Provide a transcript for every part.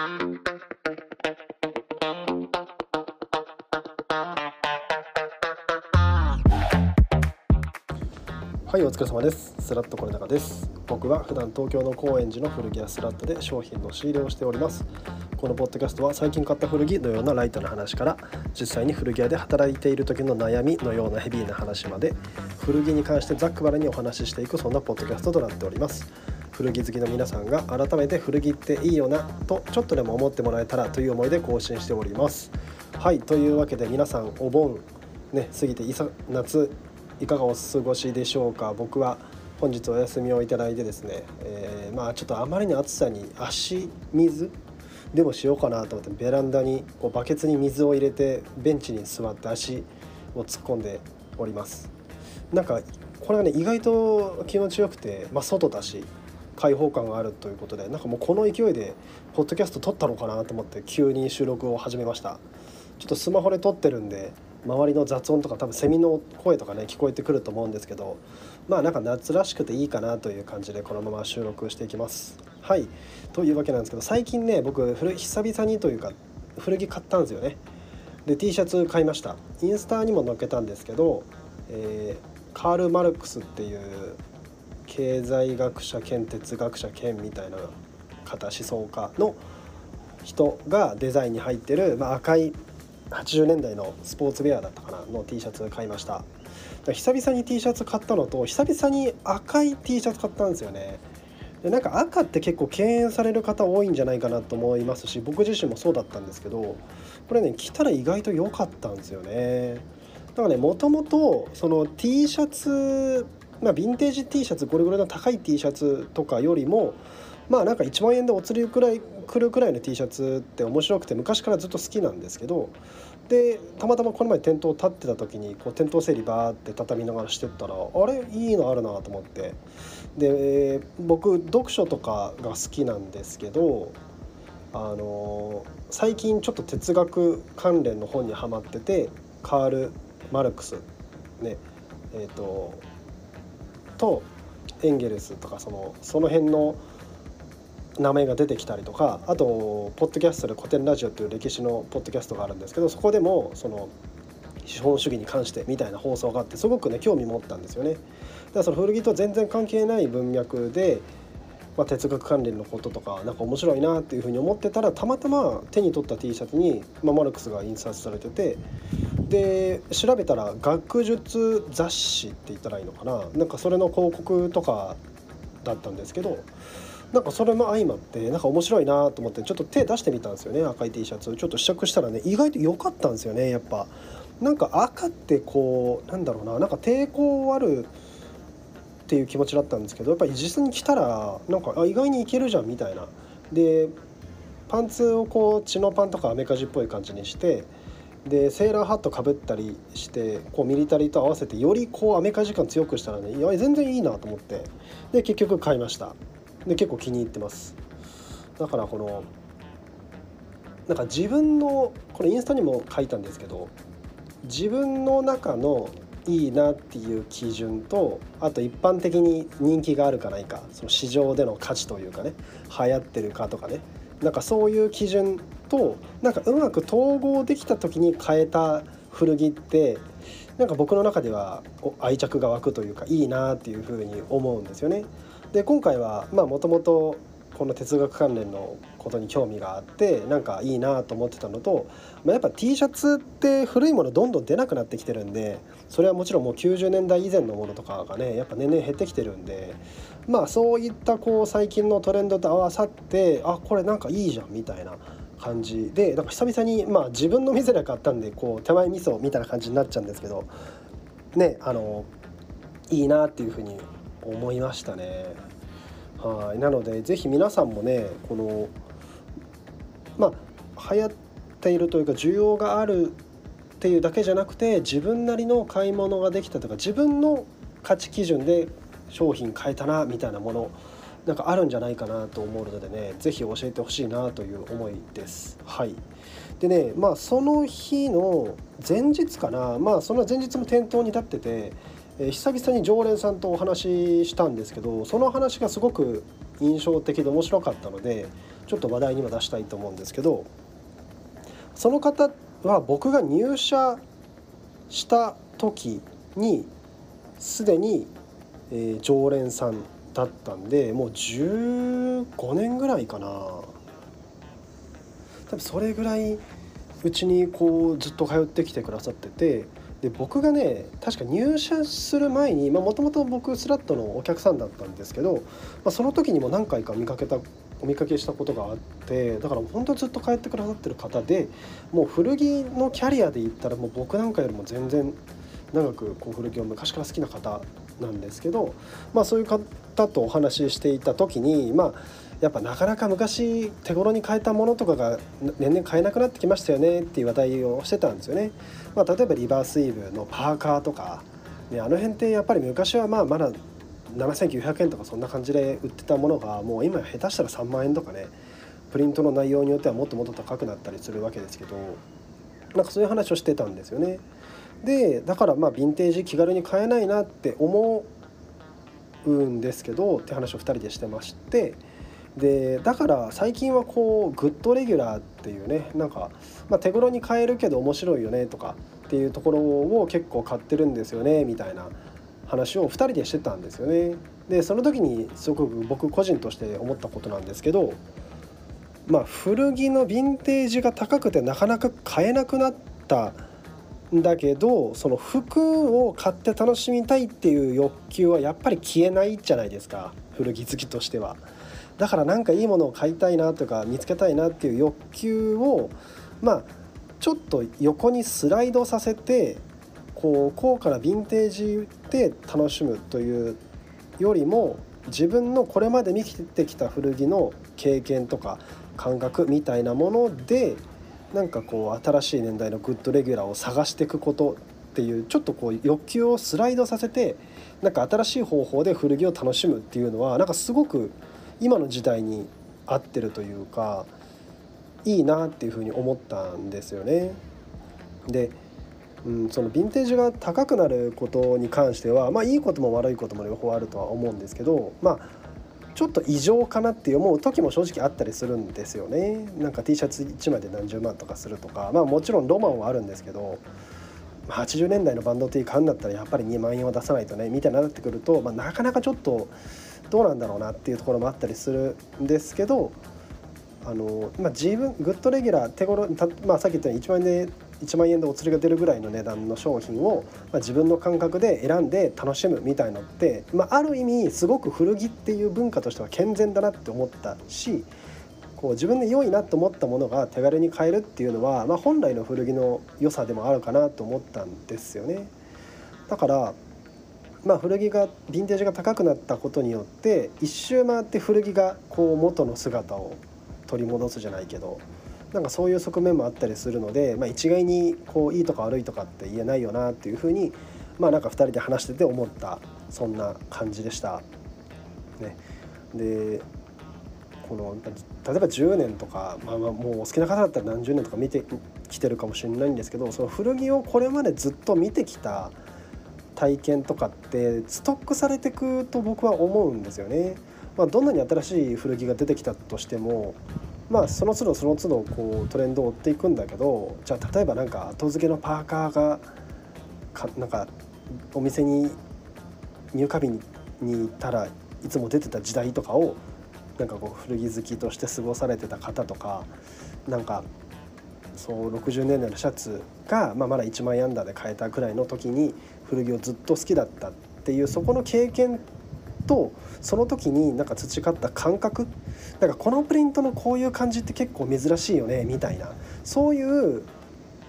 はいお疲れ様です。スラットコレナガです。僕は普段東京の高円寺の古着屋スラットで商品の仕入れをしております。このポッドキャストは最近買った古着のようなライトな話から実際に古着屋で働いている時の悩みのようなヘビーな話まで古着に関してざっくばらにお話ししていくそんなポッドキャストとなっております古着好きの皆さんが改めて古着っていいよなとちょっとでも思ってもらえたらという思いで更新しております。はいというわけで皆さんお盆ね過ぎていさ夏いかがお過ごしでしょうか。僕は本日お休みをいただいてですね、えー、まあちょっとあまりの暑さに足水でもしようかなと思ってベランダにこうバケツに水を入れてベンチに座って足を突っ込んでおります。なんかこれはね意外と気持ちよくて、まあ、外だし開放感があるということでなんかもうこの勢いでポッドキャスト撮ったのかなと思って急に収録を始めました。ちょっとスマホで撮ってるんで周りの雑音とか多分セミの声とかね聞こえてくると思うんですけどまあなんか夏らしくていいかなという感じでこのまま収録していきます。はい。というわけなんですけど最近ね僕古久々にというか古着買ったんですよね。で T シャツ買いました。インスタにも載っけたんですけど、えー、カール・マルクスっていう経済学者兼哲学者兼みたいな方思想家の人がデザインに入ってる、まあ、赤い80年代のスポーツウェアだったかなの T シャツ買いました。久々に T シャツ買ったのと久々に赤い T シャツ買ったんですよね。でなんか赤って結構敬遠される方多いんじゃないかなと思いますし僕自身もそうだったんですけどこれね着たら意外と良かったんですよね。だからねもともとその T シャツまあヴィンテージ T シャツゴリゴリの高い T シャツとかよりもまあなんか1万円でお釣りくらい来るくらいの T シャツって面白くて昔からずっと好きなんですけどでたまたまこの前店頭立ってた時にこう店頭整理バーって畳みながらしてったらあれ？いいのあるなと思って。で僕読書とかが好きなんですけどあの最近ちょっと哲学関連の本にはまっててカール・マルクスねえっ、ー、ととエンゲルスとかそのその辺の名前が出てきたりとかあとポッドキャストで古典ラジオっていう歴史のポッドキャストがあるんですけどそこでもその資本主義に関してみたいな放送があってすごくね興味持ったんですよね。だからその古着と全然関係ない文脈で、まあ、哲学関連のこととかなんか面白いなっていうふうに思ってたらたまたま手に取った T シャツに、まあ、マルクスが印刷されててで調べたら学術雑誌って言ったらいいのかな？なんかそれの広告とかだったんですけどなんかそれも相まってなんか面白いなと思ってちょっと手出してみたんですよね赤い T シャツちょっと試着したらね意外と良かったんですよねやっぱ。なんか赤ってこうなんだろうななんか抵抗あるっていう気持ちだったんですけどやっぱり実際に着たらなんかあ意外にいけるじゃんみたいな。でパンツをこうチノパンとかアメカジっぽい感じにしてでセーラーハットかぶったりしてこうミリタリーと合わせてよりこうアメカジ感強くしたらねいや全然いいなと思って。で結局買いました。で結構気に入ってます。だからこのなんか自分のこれインスタにも書いたんですけど自分の中のいいなっていう基準とあと一般的に人気があるかないかその市場での価値というかね流行ってるかとかね。なんかそういう基準となんかうまく統合できた時に変えた古着ってなんか僕の中では愛着が湧くというかいいなっていうふうに思うんですよね。で今回はもともとこの哲学関連のことに興味があってなんかいいなと思ってたのと、まあ、やっぱ T シャツって古いものどんどん出なくなってきてるんでそれはもちろんもう90年代以前のものとかがねやっぱ年々減ってきてるんでまあそういったこう最近のトレンドと合わさってあこれなんかいいじゃんみたいな感じでなんか久々にまあ自分の店で買ったんでこう手前味噌みたいな感じになっちゃうんですけどねあのいいなっていうふうに思いましたね。はいなので是非皆さんもねこのまあ流行っているというか需要があるっていうだけじゃなくて自分なりの買い物ができたとか自分の価値基準で商品買えたなみたいなものなんかあるんじゃないかなと思うのでね是非教えてほしいなという思いです。はいでねまあその日の前日かなまあその前日も店頭に立っててえ久々に常連さんとお話ししたんですけどその話がすごく印象的で面白かったのでちょっちょっと話題にも出したいと思うんですけどその方は僕が入社した時にすでに、えー、常連さんだったんでもう15年ぐらいかな。多分それぐらいうちにこうずっと通ってきてくださっててで僕がね確か入社する前にもともと僕スラットのお客さんだったんですけど、まあ、その時にも何回か見かけたお見かけしたことがあってだから本当ずっと通ってくださってる方でもう古着のキャリアで言ったらもう僕なんかよりも全然長くこう古着を昔から好きな方なんですけど、まあ、そういう方とお話ししていた時にまあやっぱなかなか昔手頃に買えたものとかが年々買えなくなってきましたよねっていう話題をしてたんですよね。まあ、例えばリバースイーブのパーカーとか、ね、あの辺ってやっぱり昔はまあまだ7900円とかそんな感じで売ってたものがもう今下手したら3万円とかねプリントの内容によってはもっともっと高くなったりするわけですけどなんかそういう話をしてたんですよね。でだからまあヴィンテージ気軽に買えないなって思うんですけどって話を2人でしてましてでだから最近はこうグッドレギュラーっていうねなんか、まあ、手頃に買えるけど面白いよねとかっていうところを結構買ってるんですよねみたいな話を2人でしてたんですよね。でその時にすごく僕個人として思ったことなんですけどまあ古着のヴィンテージが高くてなかなか買えなくなっただけどその服を買って楽しみたいっていう欲求はやっぱり消えないじゃないですか古着好きとしては。だからなんかいいものを買いたいなとか見つけたいなっていう欲求をまあちょっと横にスライドさせてこう高価なヴィンテージで楽しむというよりも自分のこれまで見てきた古着の経験とか感覚みたいなものでなんかこう新しい年代のグッドレギュラーを探していくことっていうちょっとこう欲求をスライドさせてなんか新しい方法で古着を楽しむっていうのはなんかすごく今の時代に合ってるというかいいなっていうふうに思ったんですよね。で、うん、そのヴィンテージが高くなることに関してはまあいいことも悪いことも両方あるとは思うんですけどまあちょっと異常かなって思う時も正直あったりするんですよね。なんか T シャツ1枚で何十万とかするとか。まあもちろんロマンはあるんですけど80年代のバンド T 買うんだったらやっぱり2万円は出さないとねみたいになってくると、まあ、なかなかちょっとどうなんだろうなっていうところもあったりするんですけどあの、まあ、自分グッドレギュラー手頃まあ、さっき言ったように1万円で1万円でお釣りが出るぐらいの値段の商品を、まあ、自分の感覚で選んで楽しむみたいのって、まあ、ある意味すごく古着っていう文化としては健全だなって思ったしこう自分で良いなと思ったものが手軽に買えるっていうのは、まあ、本来の古着の良さでもあるかなと思ったんですよね。だからまあ、古着がヴィンテージが高くなったことによって一周回って古着がこう元の姿を取り戻すじゃないけどなんかそういう側面もあったりするので、まあ、一概にこういいとか悪いとかって言えないよなっていうふうにまあなんか2人で話してて思ったそんな感じでした。ね、でこの例えば10年とか、まあ、まあもうお好きな方だったら何十年とか見てきてるかもしれないんですけどその古着をこれまでずっと見てきた体験とかってストックされてくと僕は思うんですよね。まあ、どんなに新しい古着が出てきたとしてもまあその都度その都度こうトレンドを追っていくんだけどじゃあ例えばなんか後付けのパーカーがかなんかお店に入荷日に行ったらいつも出てた時代とかをなんかこう古着好きとして過ごされてた方とかなんかそう60年代のシャツが、まあ、まだ1万円アンダーで買えたくらいの時に古着をずっと好きだったっていうそこの経験とその時になんか培った感覚なんかこのプリントのこういう感じって結構珍しいよねみたいなそういう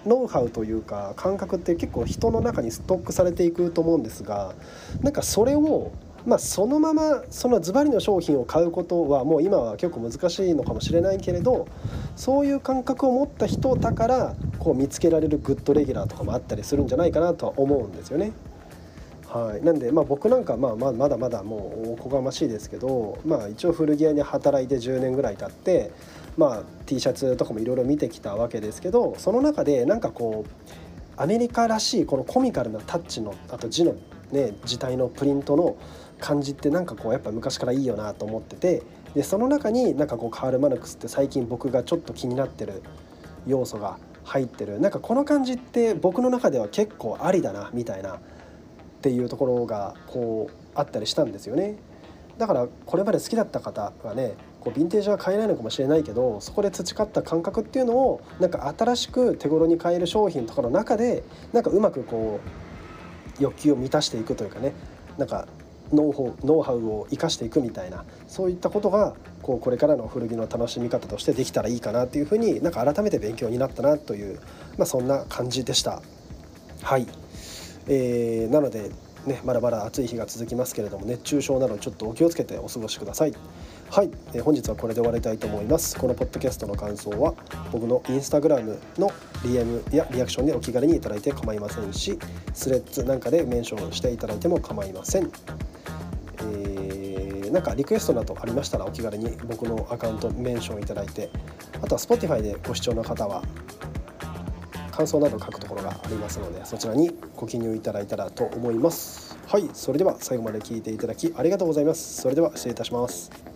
ノウハウというか感覚って結構人の中にストックされていくと思うんですがなんかそれをまあ、そのままそのズバリの商品を買うことはもう今は結構難しいのかもしれないけれどそういう感覚を持った人だからこう見つけられるグッドレギュラーとかもあったりするんじゃないかなとは思うんですよね。はい、なんで、まあ、僕なんかまあまだまだもうおこがましいですけど、まあ、一応古着屋に働いて10年ぐらい経って、まあ、T シャツとかもいろいろ見てきたわけですけどその中でなんかこうアメリカらしいこのコミカルなタッチのあと字のね字体のプリントの感じってなんかこうやっぱ昔からいいよなと思っててでその中になんかこうカール・マルクスって最近僕がちょっと気になってる要素が入ってる。なんかこの感じって僕の中では結構ありだなみたいなっていうところがこうあったりしたんですよね。だからこれまで好きだった方はねこうヴィンテージは買えないのかもしれないけどそこで培った感覚っていうのをなんか新しく手頃に買える商品とかの中でなんかうまくこう欲求を満たしていくというかねなんかノウホノウハウを生かしていくみたいなそういったことがこうこれからの古着の楽しみ方としてできたらいいかなっていうふうになんか改めて勉強になったなという、まあ、そんな感じでした。はい、えー、なのでね、まだまだ暑い日が続きますけれども熱中症などちょっとお気をつけてお過ごしください。はい、えー、本日はこれで終わりたいと思います。このポッドキャストの感想は僕のインスタグラムの DM やリアクションでお気軽にいただいて構いませんし、スレッズなんかでメンションしていただいても構いません。えー、なんかリクエストなどありましたらお気軽に僕のアカウントメンションいただいて、あとは Spotify でご視聴の方は感想など書くところがありますのでそちらにご記入いただいたらと思います。はいそれでは最後まで聞いていただきありがとうございます。それでは失礼いたします。